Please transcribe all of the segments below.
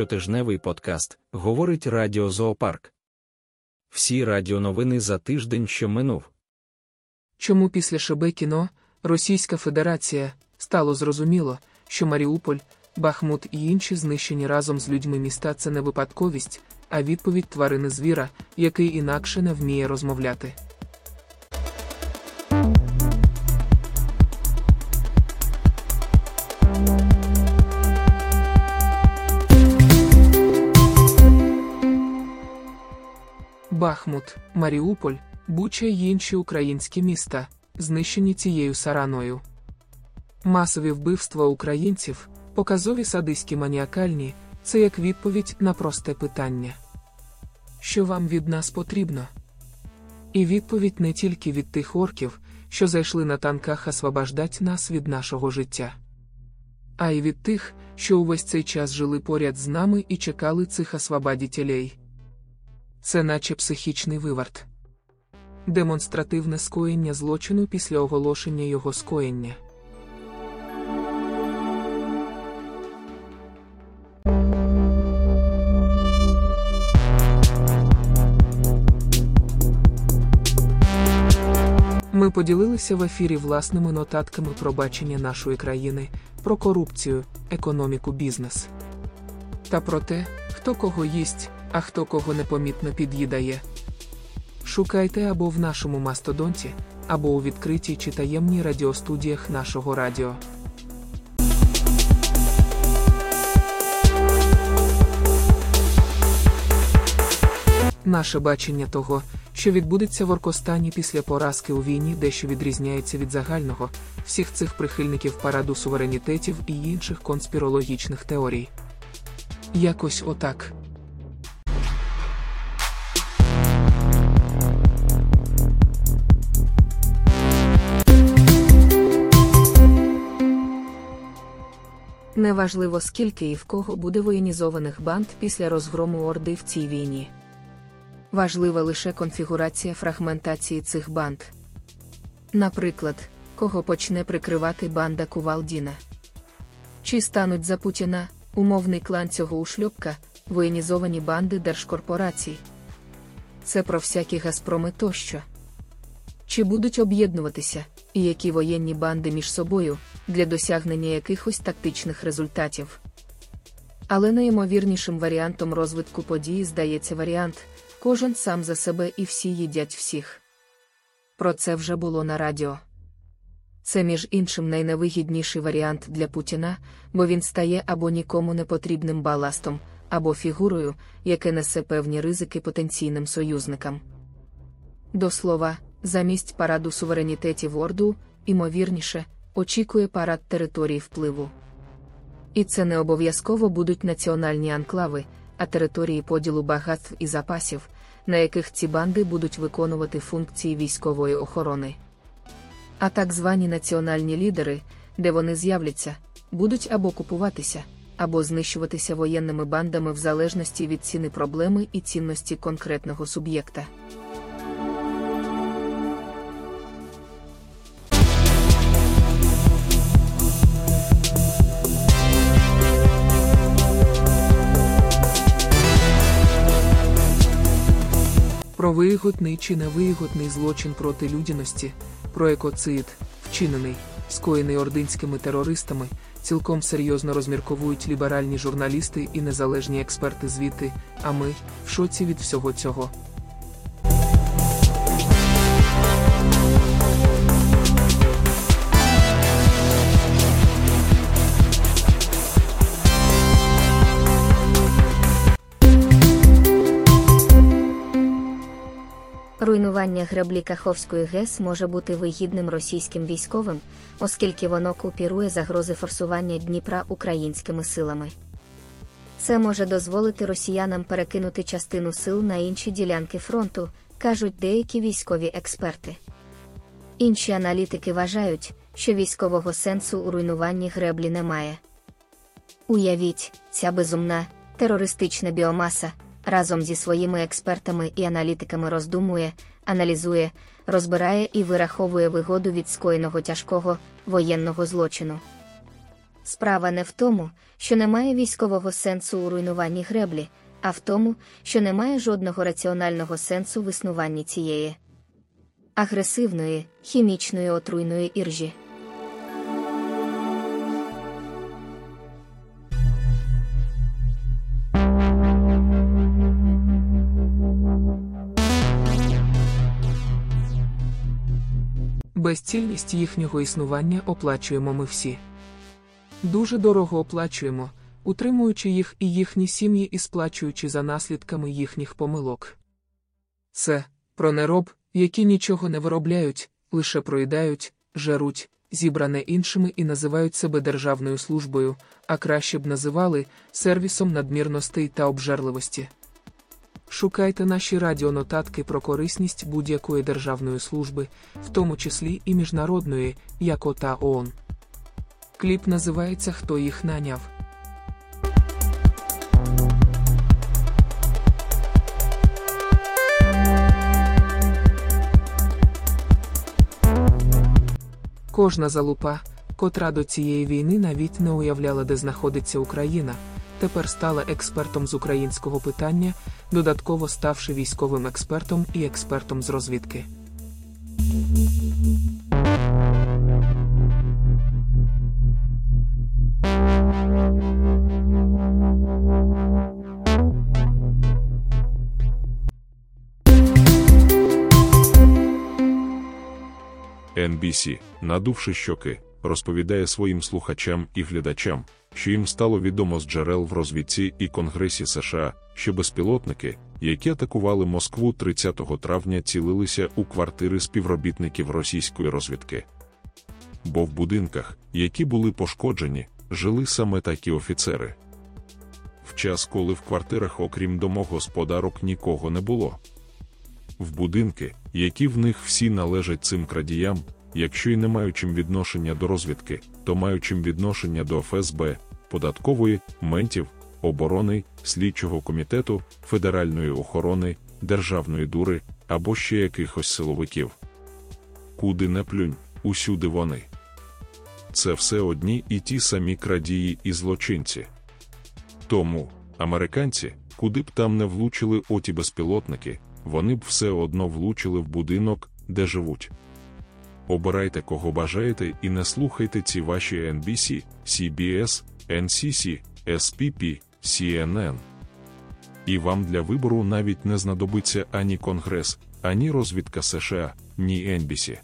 Щотижневий подкаст говорить Радіо Зоопарк. Всі радіоновини за тиждень, що минув. Чому після Шебекіно Російська Федерація стало зрозуміло, що Маріуполь, Бахмут і інші знищені разом з людьми міста це не випадковість, а відповідь тварини звіра, який інакше не вміє розмовляти. Бахмут, Маріуполь, Буча й інші українські міста, знищені цією сараною. Масові вбивства українців, показові садиські маніакальні, це як відповідь на просте питання. Що вам від нас потрібно? І відповідь не тільки від тих орків, що зайшли на танках освобождать нас від нашого життя, а й від тих, що увесь цей час жили поряд з нами і чекали цих освободітелей. Це наче психічний виварт. Демонстративне скоєння злочину після оголошення його скоєння. Ми поділилися в ефірі власними нотатками про бачення нашої країни, про корупцію, економіку, бізнес. Та про те, хто кого їсть, а хто кого непомітно під'їдає. Шукайте або в нашому мастодонті, або у відкритій чи таємній радіостудіях нашого радіо. Наше бачення того, що відбудеться в Оркостані після поразки у війні, дещо відрізняється від загального, всіх цих прихильників параду суверенітетів і інших конспірологічних теорій. Якось отак. Неважливо, скільки і в кого буде воєнізованих банд після розгрому Орди в цій війні. Важлива лише конфігурація фрагментації цих банд. Наприклад, кого почне прикривати банда Кувалдіна. Чи стануть за Путіна, умовний клан цього ушльопка, воєнізовані банди держкорпорацій. Це про всякі Газпроми тощо. Чи будуть об'єднуватися, і які воєнні банди між собою для досягнення якихось тактичних результатів. Але найімовірнішим варіантом розвитку події здається варіант кожен сам за себе і всі їдять всіх. Про це вже було на радіо. Це, між іншим, найневигідніший варіант для Путіна, бо він стає або нікому не потрібним баластом, або фігурою, яке несе певні ризики потенційним союзникам. До слова, замість параду суверенітетів Орду, імовірніше, очікує парад територій впливу. І це не обов'язково будуть національні анклави, а території поділу багатств і запасів, на яких ці банди будуть виконувати функції військової охорони. А так звані національні лідери, де вони з'являться, будуть або купуватися, або знищуватися воєнними бандами в залежності від ціни проблеми і цінності конкретного суб'єкта. Вигодний чи невигодний злочин проти людяності, про екоцид, вчинений, скоєний ординськими терористами, цілком серйозно розмірковують ліберальні журналісти і незалежні експерти звіти, а ми в шоці від всього цього. Руйнування греблі Каховської ГЕС може бути вигідним російським військовим, оскільки воно купірує загрози форсування Дніпра українськими силами. Це може дозволити росіянам перекинути частину сил на інші ділянки фронту, кажуть деякі військові експерти. Інші аналітики вважають, що військового сенсу у руйнуванні греблі немає. Уявіть, ця безумна терористична біомаса разом зі своїми експертами і аналітиками роздумує, аналізує, розбирає і вираховує вигоду від скоєного тяжкого воєнного злочину. Справа не в тому, що немає військового сенсу у руйнуванні греблі, а в тому, що немає жодного раціонального сенсу в існуванні цієї агресивної, хімічної отруйної іржі. Безцільність їхнього існування оплачуємо ми всі. Дуже дорого оплачуємо, утримуючи їх і їхні сім'ї і сплачуючи за наслідками їхніх помилок. Це про нероб, які нічого не виробляють, лише проїдають, жаруть, зібране іншими і називають себе державною службою, а краще б називали сервісом надмірностей та обжерливості. Шукайте наші радіонотатки про корисність будь-якої державної служби, в тому числі і міжнародної, як ОТА ООН. Кліп називається Хто їх наняв. Кожна залупа, котра до цієї війни навіть не уявляла, де знаходиться Україна, тепер стала експертом з українського питання, додатково ставши військовим експертом і експертом з розвідки. NBC, надувши щоки, розповідає своїм слухачам і глядачам, що їм стало відомо з джерел в розвідці і Конгресі США, що безпілотники, які атакували Москву 30 травня, цілилися у квартири співробітників російської розвідки. Бо в будинках, які були пошкоджені, жили саме такі офіцери. В час, коли в квартирах, окрім домогосподарок, нікого не було. В будинки, які в них всі належать цим крадіям, якщо й не маючим відношення до розвідки, то маючим відношення до ФСБ, податкової, ментів, оборони, слідчого комітету, федеральної охорони, державної дури або ще якихось силовиків. Куди не плюнь, усюди вони. Це все одні і ті самі крадії і злочинці. Тому американці, куди б там не влучили оті безпілотники, вони б все одно влучили в будинок, де живуть. Обирайте кого бажаєте і не слухайте ці ваші NBC, CBS, NCC, SPP, CNN. І вам для вибору навіть не знадобиться ані Конгрес, ані розвідка США, ні NBC.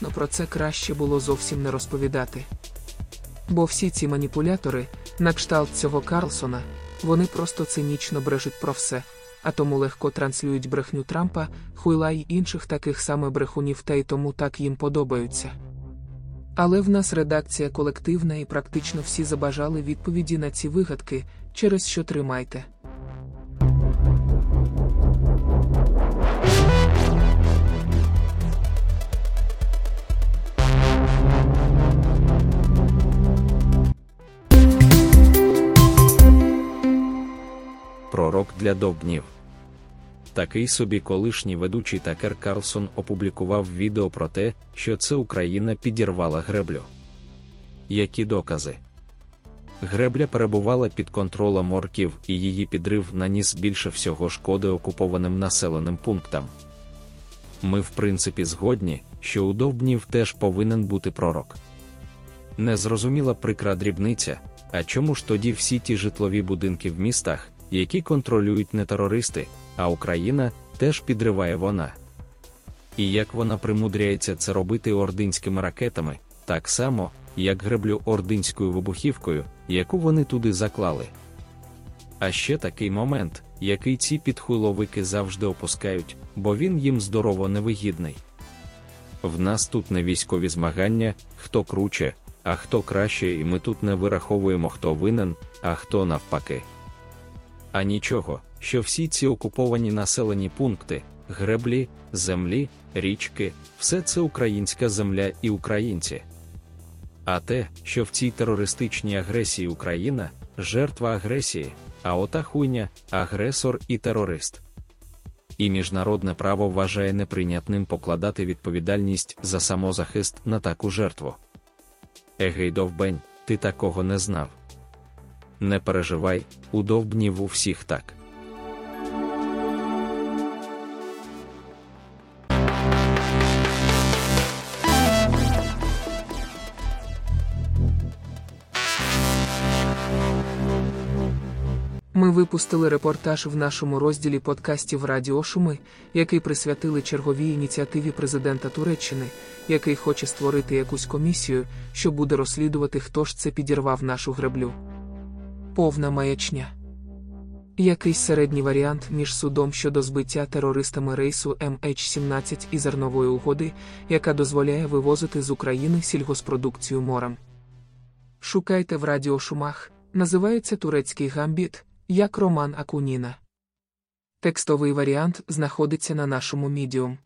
Звісно, про це краще було зовсім не розповідати. Бо всі ці маніпулятори, на кшталт цього Карлсона, вони просто цинічно брежуть про все, а тому легко транслюють брехню Трампа, Хуйла й інших таких саме брехунів та й тому так їм подобаються. Але в нас редакція колективна і практично всі забажали відповіді на ці вигадки, через що тримайте. Пророк для довбнів. Такий собі колишній ведучий Такер Карлсон опублікував відео про те, що це Україна підірвала греблю. Які докази? Гребля перебувала під контролем орків і її підрив наніс більше всього шкоди окупованим населеним пунктам. Ми, в принципі, згодні, що у довбнів теж повинен бути пророк. Незрозуміла прикра дрібниця, а чому ж тоді всі ті житлові будинки в містах, які контролюють не терористи, а Україна теж підриває вона. І як вона примудряється це робити ординськими ракетами, так само, як греблю ординською вибухівкою, яку вони туди заклали. А ще такий момент, який ці підхуйловики завжди опускають, бо він їм здорово невигідний. В нас тут не військові змагання, хто круче, а хто краще, і ми тут не вираховуємо, хто винен, а хто навпаки. А нічого, що всі ці окуповані населені пункти, греблі, землі, річки, все це українська земля і українці. а те, що в цій терористичній агресії Україна жертва агресії, а ота хуйня агресор і терорист. І міжнародне право вважає неприйнятним покладати відповідальність за самозахист на таку жертву. Егей довбень, ти такого не знав. Не переживай, у довбнів у всіх так. Ми випустили репортаж в нашому розділі подкастів Радіошуми, який присвятили черговій ініціативі президента Туреччини, який хоче створити якусь комісію, що буде розслідувати, хто ж це підірвав нашу греблю. Повна маячня. Якийсь середній варіант між судом щодо збиття терористами рейсу MH17 і зернової угоди, яка дозволяє вивозити з України сільгоспродукцію морем. Шукайте в радіошумах, називається турецький гамбіт як Роман Акуніна. Текстовий варіант знаходиться на нашому Medium.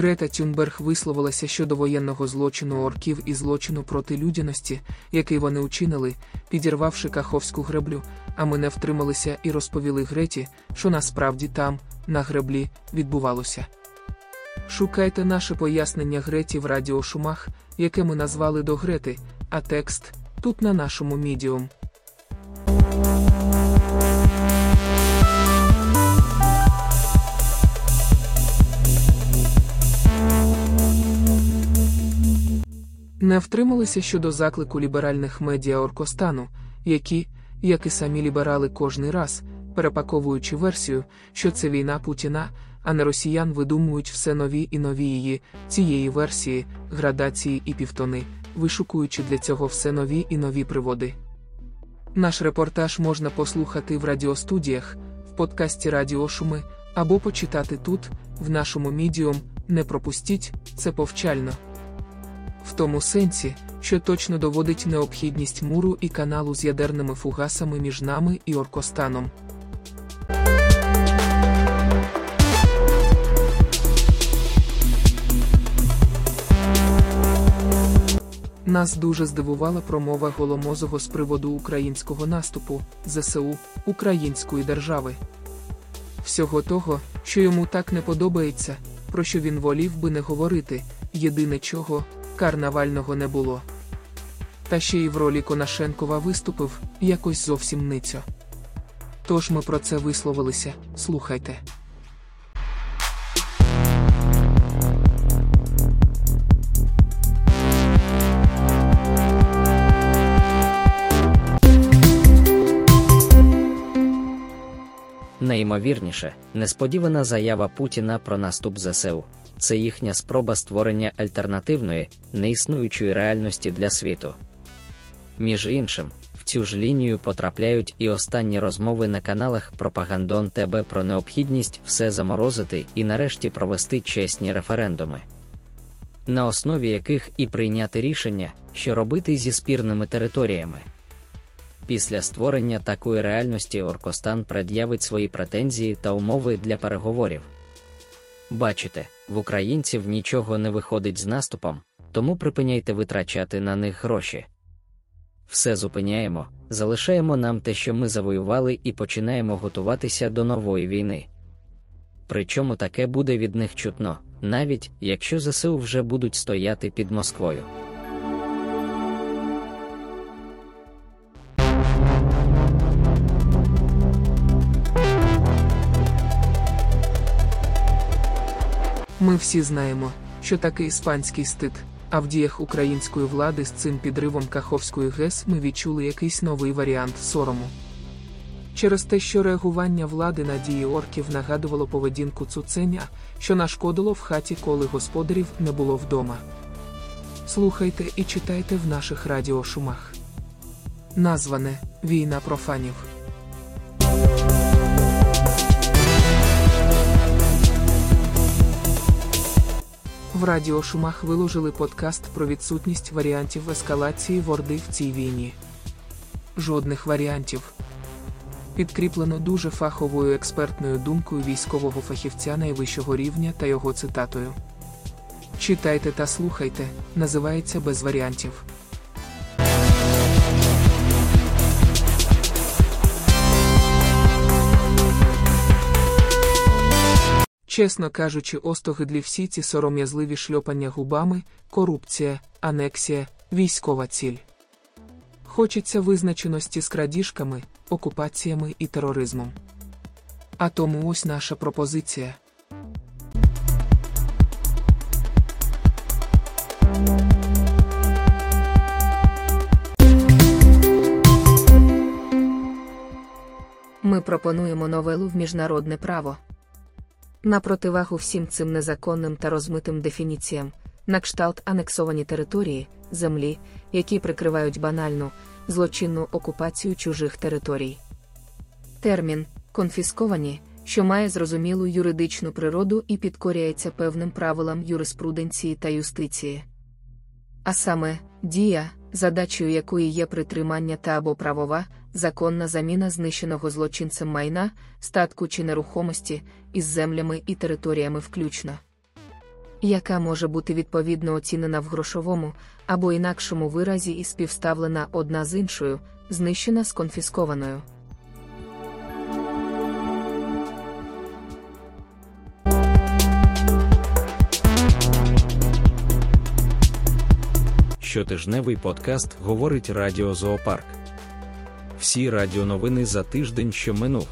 Грета Тюнберг висловилася щодо воєнного злочину орків і злочину проти людяності, який вони учинили, підірвавши каховську греблю, а ми не втрималися і розповіли Греті, що насправді там, на греблі, відбувалося. Шукайте наше пояснення Греті в радіошумах, яке ми назвали до Грети, а текст тут на нашому мідіум. Не втрималися щодо заклику ліберальних медіа Оркостану, які, як і самі ліберали кожний раз, перепаковуючи версію, що це війна Путіна, а не росіян видумують все нові і нові її, цієї версії, градації і півтони, вишукуючи для цього все нові і нові приводи. Наш репортаж можна послухати в радіостудіях, в подкасті Радіошуми або почитати тут, в нашому мідіум. Не пропустіть це повчально. В тому сенсі, що точно доводить необхідність муру і каналу з ядерними фугасами між нами і Оркостаном. Нас дуже здивувала промова Голомозого з приводу українського наступу, ЗСУ, Української держави. Всього того, що йому так не подобається, про що він волів би не говорити, єдине чого карнавального не було. Та ще й в ролі Конашенкова виступив якось зовсім ницьо. Тож ми про це висловилися, слухайте. Найімовірніше, несподівана заява Путіна про наступ ЗСУ це їхня спроба створення альтернативної, неіснуючої реальності для світу. Між іншим, в цю ж лінію потрапляють і останні розмови на каналах Пропагандон ТБ про необхідність все заморозити і нарешті провести чесні референдуми, на основі яких і прийняти рішення, що робити зі спірними територіями. Після створення такої реальності Оркостан пред'явить свої претензії та умови для переговорів. Бачите, в українців нічого не виходить з наступом, тому припиняйте витрачати на них гроші. Все зупиняємо, залишаємо нам те, що ми завоювали, і починаємо готуватися до нової війни. Причому таке буде від них чутно, навіть якщо ЗСУ вже будуть стояти під Москвою. Ми всі знаємо, що таке іспанський стид, а в діях української влади з цим підривом Каховської ГЕС ми відчули якийсь новий варіант сорому. Через те, що реагування влади на дії орків нагадувало поведінку цуценя, що нашкодило в хаті, коли господарів не було вдома. Слухайте і читайте в наших радіошумах. Назване Війна профанів. В радіошумах виложили подкаст про відсутність варіантів ескалації ворди в цій війні. Жодних варіантів. підкріплено дуже фаховою експертною думкою військового фахівця найвищого рівня та його цитатою. Читайте та слухайте, називається без варіантів. Чесно кажучи, остогидлі всі ці сором'язливі шльопання губами, корупція, анексія, військова ціль. Хочеться визначеності з крадіжками, окупаціями і тероризмом. А тому ось наша пропозиція. Ми пропонуємо новелу в міжнародне право. На противагу всім цим незаконним та розмитим дефініціям, на кшталт анексовані території, землі, які прикривають банальну, злочинну окупацію чужих територій. Термін конфісковані, що має зрозумілу юридичну природу і підкоряється певним правилам юриспруденції та юстиції. А саме, дія, задачею якої є притримання та або правова, законна заміна знищеного злочинцем майна, статку чи нерухомості із землями і територіями включно. Яка може бути відповідно оцінена в грошовому або інакшому виразі і співставлена одна з іншою, знищена з конфіскованою. Щотижневий подкаст говорить Радіо Зоопарк. Всі радіоновини за тиждень, що минув.